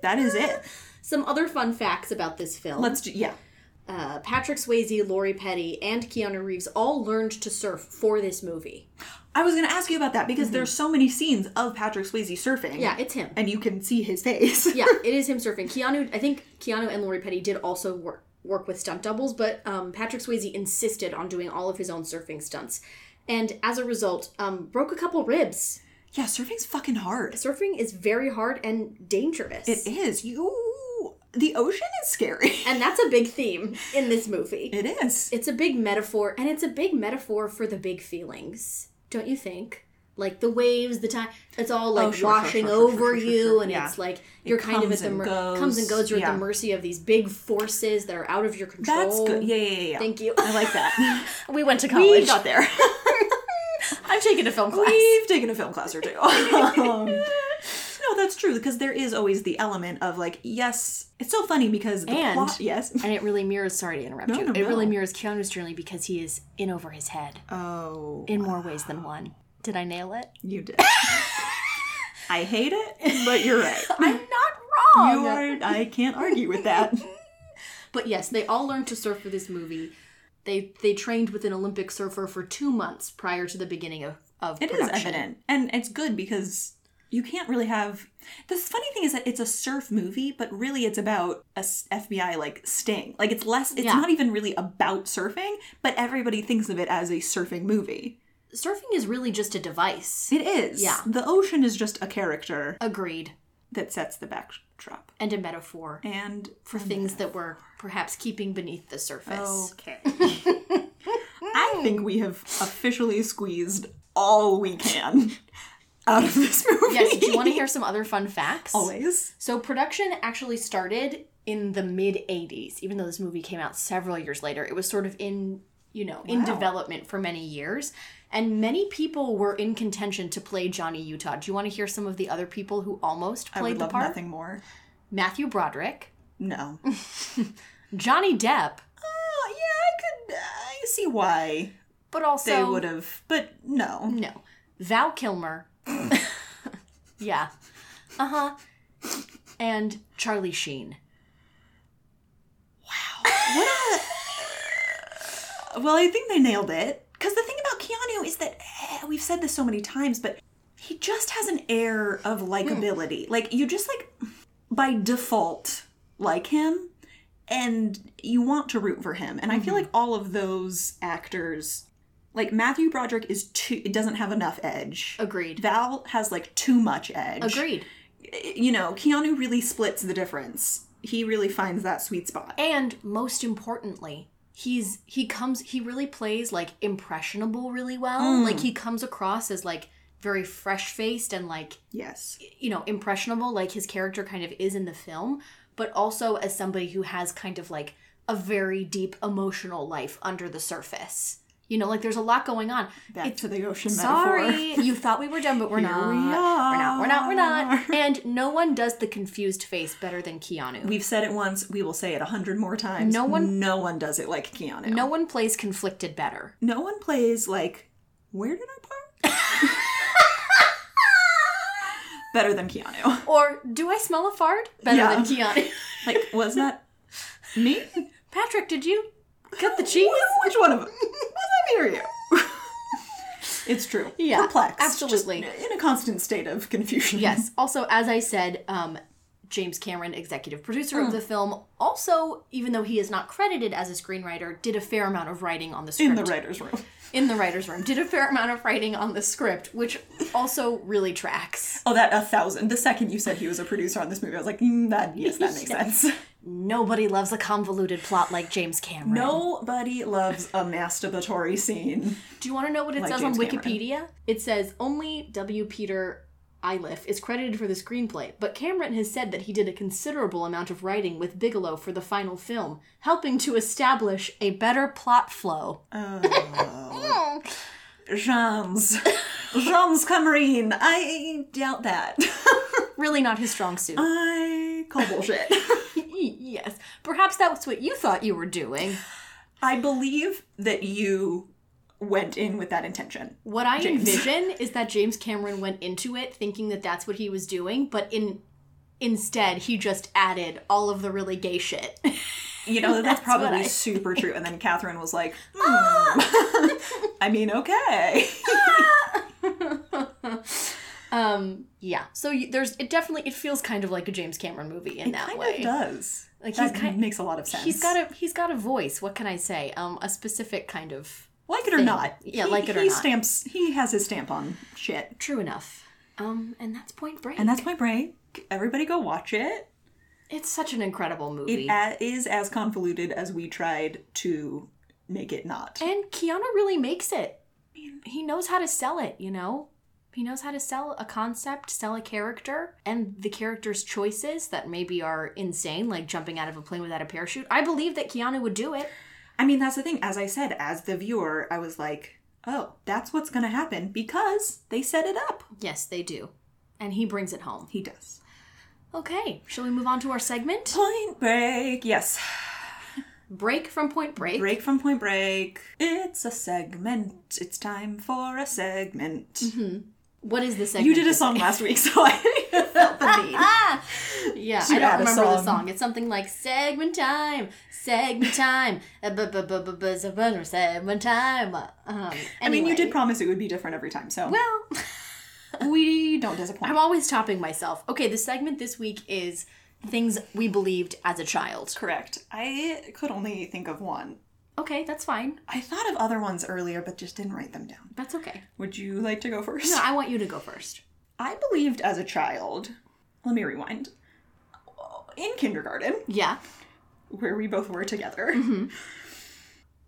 that is it. Some other fun facts about this film. Let's do yeah. uh, Patrick Swayze, Lori Petty, and Keanu Reeves all learned to surf for this movie. I was going to ask you about that because there's so many scenes of Patrick Swayze surfing. Yeah, it's him. And you can see his face. yeah, it is him surfing. Keanu, I think Keanu and Lori Petty did also work work with stunt doubles, but um, Patrick Swayze insisted on doing all of his own surfing stunts. And as a result, um, broke a couple ribs. Yeah, surfing's fucking hard. Surfing is very hard and dangerous. It is. You. The ocean is scary. And that's a big theme in this movie. It is. It's a big metaphor, and it's a big metaphor for the big feelings, don't you think? Like the waves, the time, it's all like Oh, sure, washing sure, sure, over you, and Yeah. it's like you're kind of at the mer- goes. comes and goes. You're at the mercy of these big forces that are out of your control. That's good. Yeah, yeah, yeah. yeah. Thank you. I like that. We went to college. we got there. I've taken a film class. We've taken a film class or two. Um, no, that's true because there is always the element of like, yes, it's so funny because the And- plot, yes. And it really mirrors. Sorry to interrupt No, you. no, it really mirrors Keanu's journey because he is in over his head Oh, in more ways than one. Did I nail it? you did. I hate it, but you're right. I'm not wrong. You are. I can't argue with that. But yes, they all learned to surf for this movie. They they trained with an Olympic surfer for two months prior to the beginning of of It is evident, and it's good because you can't really have. The funny thing is that it's a surf movie, but really it's about a FBI like sting. Like it's less. It's Yeah. not even really about surfing, but everybody thinks of it as a surfing movie. Surfing is really just a device. It is. Yeah. The ocean is just a character Agreed, that sets the backdrop, and a metaphor and for things that we're perhaps keeping beneath the surface. Okay. I think we have officially squeezed all we can out of this movie. Yes. Do you want to hear some other fun facts? Always. So production actually started in the mid 80s, even though this movie came out several years later. It was sort of in, you know, in Wow. development for many years. And many people were in contention to play Johnny Utah. Do you want to hear some of the other people who almost I played would the love part? nothing more. Matthew Broderick, No. Johnny Depp, Oh, yeah, I could. I see why but also they would have, but no. no. Val Kilmer. yeah. Uh-huh. And Charlie Sheen. What a. Well, I think they nailed it. Because the thing about Keanu is that eh, we've said this so many times, but he just has an air of likability. Like you just like by default like him, and you want to root for him. And I feel like all of those actors, like Matthew Broderick, is too. It doesn't have enough edge. Agreed. Val has like too much edge. Agreed. You know, Keanu really splits the difference. He really finds that sweet spot. And most importantly, he's he comes he really plays like impressionable really well. Mm. Like he comes across as like very fresh faced and like Yes. you know impressionable like his character kind of is in the film, but also as somebody who has kind of like a very deep emotional life under the surface. You know, like there's a lot going on. Back to the ocean Sorry, metaphor. you thought we were done, but we're Here not. we We're not. We're not. We're not. And no one does the confused face better than Keanu. We've said it once, we will say it a hundred more times. No one- no one does it like Keanu. no one plays conflicted better. no one plays like where did I park? Better than Keanu. Or do I smell a fart? Better Yeah. than Keanu. Like, was that me? Patrick, did you cut the cheese? Which one of them? I near you? it's true. Yeah, Perplexed. absolutely. Just in a constant state of confusion. Yes. Also, as I said, um, James Cameron, executive producer Mm. of the film, also, even though he is not credited as a screenwriter, did a fair amount of writing on the script. In the writer's room. in the writer's room. Did a fair amount of writing on the script, which also really tracks. Oh, that a thousand. The second you said he was a producer on this movie, I was like, mm, that yes, that makes sense. Nobody loves a convoluted plot like James Cameron. Nobody loves a masturbatory scene. Do you want to know what it Like says James on Cameron. Wikipedia? It says only W. Peter Iliff is credited for the screenplay, but Cameron has said that he did a considerable amount of writing with Bigelow for the final film, helping to establish a better plot flow. Oh. Jean's. Jean's Cameron. I doubt that. Really not his strong suit. I call bullshit. yes. Perhaps that's what you thought you were doing. I believe that you went in with that intention. What I James. envision is that James Cameron went into it thinking that that's what he was doing, but in instead he just added all of the really gay shit. You know, that's, That's probably I- super true. And then Catherine was like, hmm. I mean, okay. Um, yeah. So you, there's it definitely it feels kind of like a James Cameron movie in It that kind way. of does. Like, that kind- makes a lot of sense. He's got a he's got a voice. What can I say? Um, a specific kind of like it or not. Yeah, he, like it or he not. stamps. He has his stamp on shit, true enough. Um, and that's Point Break. and that's my break. Everybody go watch it. it's such an incredible movie. It a- is as convoluted as we tried to make it not. and Keanu really makes it. He knows how to sell it. You know. He knows how to sell a concept, sell a character, and the character's choices that maybe are insane, like jumping out of a plane without a parachute. I believe that Keanu would do it. I mean, that's the thing. As I said, as the viewer, I was like, oh, that's what's going to happen because they set it up. Yes, they do. And he brings it home. He does. Okay, shall we move on to our segment? Point break. Yes. Break from Point Break. Break from point break. It's a segment. It's time for a segment. Mm-hmm. What is the segment? You did a song last week, so I felt the need. Ah! Yeah, I don't remember the song. It's something like segment time, segment time, segment time. Um, I mean, you did promise it would be different every time, so Well, we don't disappoint. I'm always topping myself. Okay, the segment this week is things we believed as a child. Correct. I could only think of one. Okay, that's fine. I thought of other ones earlier, but just didn't write them down. That's okay. Would you like to go first? No, I want you to go first. I believed as a child. Let me rewind. In kindergarten, Yeah. where we both were together, mm-hmm.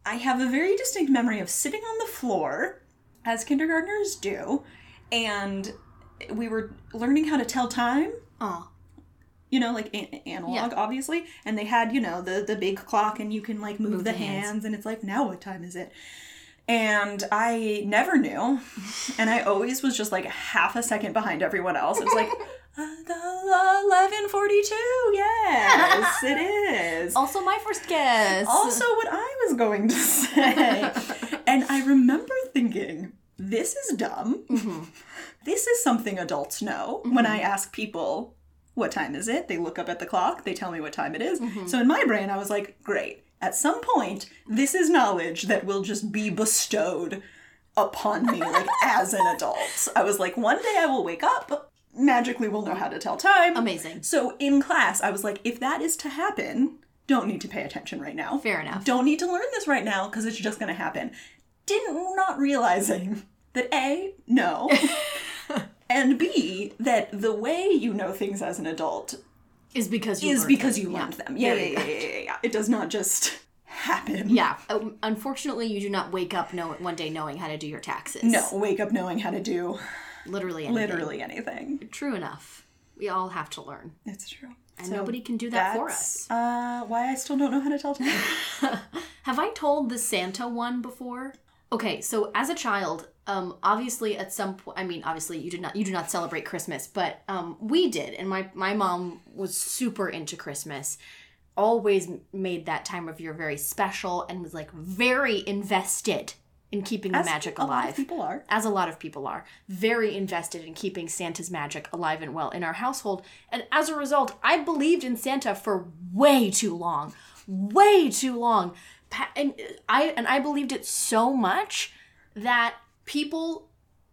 I have a very distinct memory of sitting on the floor, as kindergartners do, and we were learning how to tell time. Oh, You know, like a- analog, obviously, and they had you know the the big clock, and you can like move, the, the hands. hands, and it's like now what time is it? And I never knew, and I always was just like half a second behind everyone else. It was like uh, uh, eleven forty two. Yes, it is. also my first guess. Also, what I was going to say. and I remember thinking, this is dumb. Mm-hmm. This is something adults know. When I mm-hmm. ask people, what time is it? They look up at the clock, they tell me what time it is. Mm-hmm. So in my brain, I was like, great. At some point, this is knowledge that will just be bestowed upon me, like as an adult. I was like, one day I will wake up, magically will know how to tell time. Amazing. So in class, I was like, if that is to happen, don't need to pay attention right now. Fair enough. Don't need to learn this right now because it's just going to happen. Didn't not realizing that A, no, and B, that the way you know things as an adult Is because you is because them. you learned them. Yeah, Very yeah, yeah, yeah, yeah, yeah. It does not just happen. Yeah. Um, unfortunately, you do not wake up know- one day knowing how to do your taxes. No, wake up knowing how to do Literally anything. literally anything. True enough. We all have to learn. It's true. And nobody can do that for us. uh, why I still don't know how to tell time. Have I told the Santa one before? Okay, so as a child, um, obviously at some point, I mean, obviously you did not you do not celebrate Christmas, but um, we did, and my my mom was super into Christmas. Always made that time of year very special and was like very invested in keeping the As magic a lot of alive. people are. as a lot of people are, very invested in keeping Santa's magic alive and well in our household. And as a result, I believed in Santa for way too long, way too long. And I and I believed it so much that people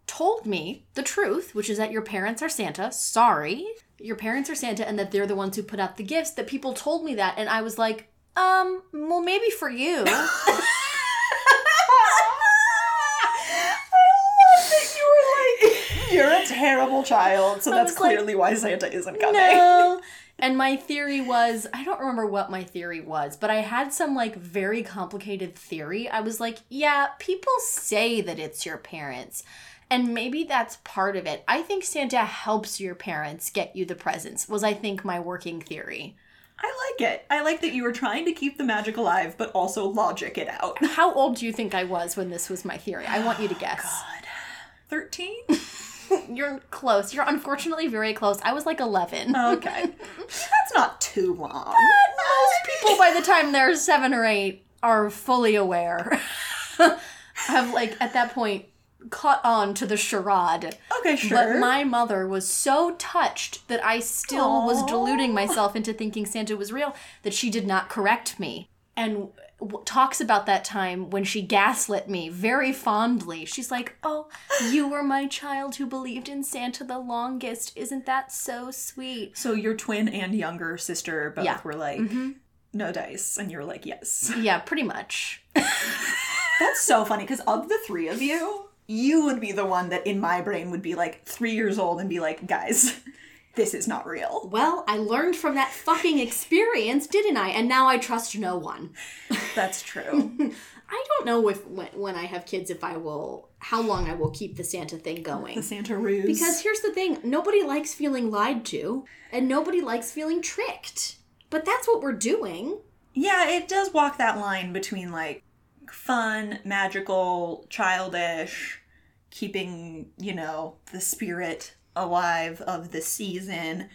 told me the truth, which is that your parents are Santa. Sorry, your parents are Santa, and that they're the ones who put out the gifts. That people told me that, and I was like, um, well, maybe for you. I love that you were like, you're a terrible child, so that's like, clearly why Santa isn't coming. No. And my theory was I don't remember what my theory was, but I had some like very complicated theory. I was like, yeah, people say that it's your parents. And maybe that's part of it. I think Santa helps your parents get you the presents, was I think my working theory. I like it. I like that you were trying to keep the magic alive, but also logic it out. How old do you think I was when this was my theory? I want you to oh, guess. God. 13? You're close. You're unfortunately very close. I was like 11. Okay. That's not too long. most people by the time they're seven or eight are fully aware have like at that point caught on to the charade Okay, sure. but my mother was so touched that i still was deluding myself into thinking santa was real that she did not correct me and w- talks about that time when she gaslit me very fondly. She's like, "Oh, you were my child who believed in Santa the longest. Isn't that so sweet?" So your twin and younger sister both Yeah. Mm-hmm. were like, no dice. And you were like, yes. Yeah, pretty much. That's so funny because of the three of you, you would be the one that in my brain would be like three years old and be like, guys, this is not real. Well, I learned from that fucking experience, didn't I? And now I trust no one. That's true. I don't know if when, when I have kids if I will how long I will keep the Santa thing going. the. Santa ruse. Because here's the thing, nobody likes feeling lied to and nobody likes feeling tricked. But that's what we're doing. yeah, it does walk that line between like fun, magical, childish, keeping, you know, the spirit alive of the season.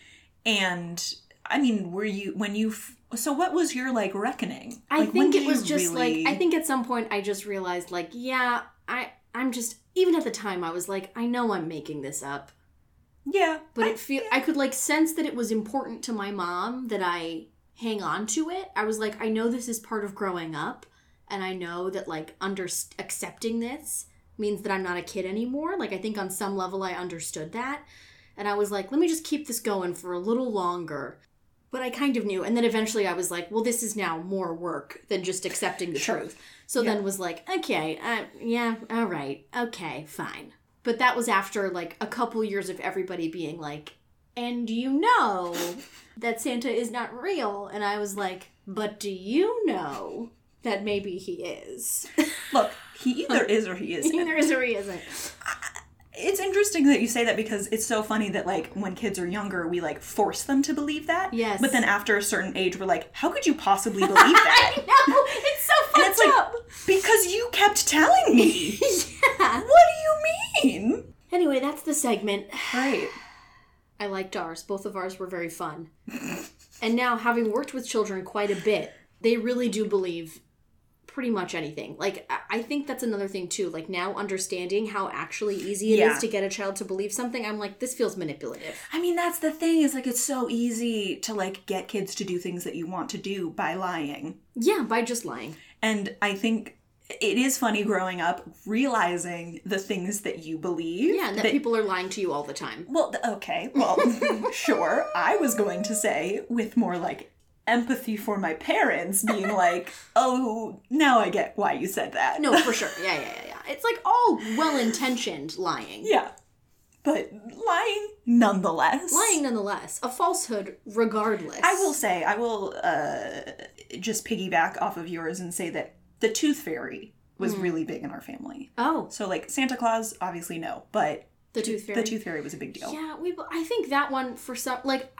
And I mean, were you, when you, f- so what was your like reckoning? I Like, when think it was just really- like I think at some point I just realized like yeah, I I'm just even at the time I was like I know I'm making this up. Yeah. but I- it feel I could like sense that it was important to my mom that I hang on to it. I was like, I know this is part of growing up, and I know that like under accepting this means that I'm not a kid anymore. Like I think on some level I understood that, and I was like, let me just keep this going for a little longer. But I kind of knew, and then eventually I was like, well, this is now more work than just accepting the Sure. truth. So then was like, okay, uh, yeah, all right, okay, fine. But that was after like a couple years of everybody being like, and you know that Santa is not real. And I was like, but do you know that maybe he is? Look, he either is or he isn't. Either is or he isn't. It's interesting that you say that because it's so funny that like when kids are younger, we like force them to believe that. Yes. But then after a certain age, we're like, how could you possibly believe that? I know! It's so fucked it's like, up! because you kept telling me. yeah. what do you mean? Anyway, that's the segment. Right. I liked ours. Both of ours were very fun. and now, having worked with children quite a bit, they really do believe pretty much anything. Like, I- think that's another thing, too. Like, now understanding how actually easy it is Yeah. to get a child to believe something, I'm like, this feels manipulative. I mean, that's the thing is like it's so easy to like get kids to do things that you want to do by lying. Yeah, by just lying. And I think it is funny growing up realizing the things that you believe. Yeah, and that, people are lying to you all the time. Well, okay. Well, sure. I was going to say with more like empathy for my parents being like, "Oh, now I get why you said that." No, for sure. Yeah, yeah, yeah, yeah. It's like all well intentioned lying. Yeah. But lying nonetheless. Lying nonetheless. A falsehood regardless. I will say, I will uh just piggyback off of yours and say that the tooth fairy was Hmm. really big in our family. Oh, So like Santa Claus, obviously no, but the tooth fairy. the tooth fairy was a big deal. Yeah, we. I think that one for some like.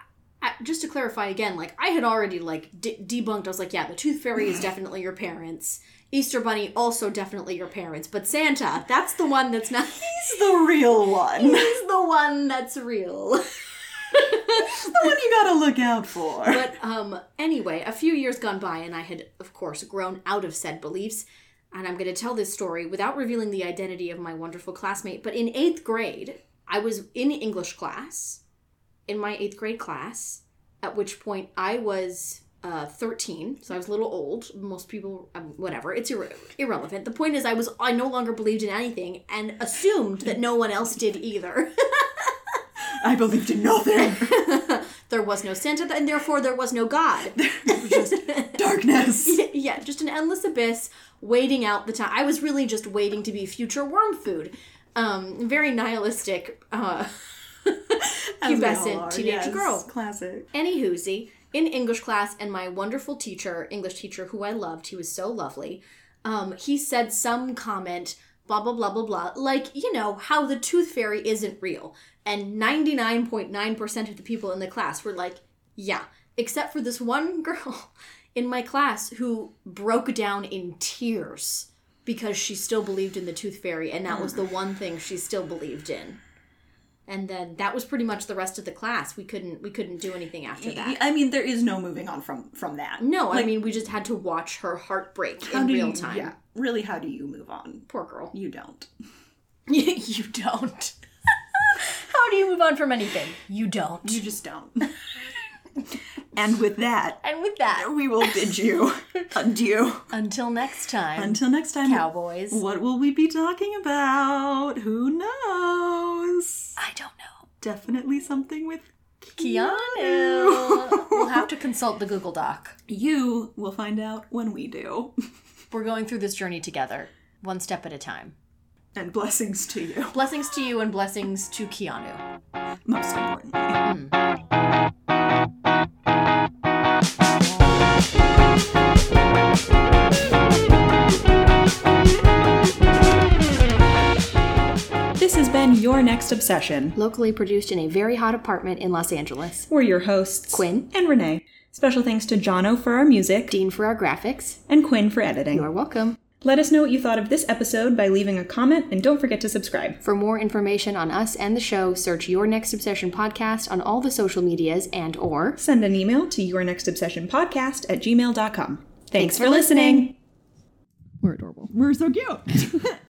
Just to clarify again, like I had already like de- debunked. I was like, yeah, the Tooth Fairy is definitely your parents. Easter Bunny also definitely your parents, but Santa, that's the one that's not. He's the real one. He's the one that's real. The one you gotta look out for. but um, anyway, a few years gone by, and I had, of course, grown out of said beliefs. And I'm going to tell this story without revealing the identity of my wonderful classmate. But in eighth grade, I was in English class, in my eighth grade class, at which point I was uh, 13, so I was a little old. Most people, um, whatever, it's irre- irrelevant. The point is, I was I no longer believed in anything and assumed that no one else did either. I believed in nothing. there was no Santa, and therefore there was no God. Just- Darkness. yeah, just an endless abyss waiting out the time. I was really just waiting to be future worm food. Um, very nihilistic, uh, As we all pubescent teenage yes. girl. Classic. Any whoozy in English class, and my wonderful teacher, English teacher, who I loved, he was so lovely. Um, he said some comment, blah blah blah blah blah, like you know how the tooth fairy isn't real, and ninety nine point nine percent of the people in the class were like, yeah, except for this one girl in my class who broke down in tears because she still believed in the tooth fairy, and that was the one thing she still believed in. And then that was pretty much the rest of the class. We couldn't we couldn't do anything after that. I mean, there is no moving on from from that. No, I mean we just had to watch her heartbreak in real you- time. Yeah, really, how do you move on? Poor girl. You don't. you don't. How do you move on from anything? You don't. You just don't. And with that, And with that, we will bid you adieu. until next time, Until next time, cowboys. what will we be talking about? Who knows? I don't know. Definitely something with Keanu. we'll have to consult the Google Doc. You will find out when we do. We're going through this journey together, one step at a time. And blessings to you, Blessings to you and blessings to Keanu. most importantly. Been Your Next Obsession. Locally produced in a very hot apartment in Los Angeles. We're your hosts, Quinn. and Renée. Special thanks to Jono for our music Dean for our graphics. and Quinn for editing. You're welcome. Let us know what you thought of this episode by leaving a comment and don't forget to subscribe. For more information on us and the show, search Your Next Obsession podcast on all the social medias and or Send an email to yournextobsessionpodcast at gmail.com. Thanks, Thanks for listening. We're adorable. We're so cute.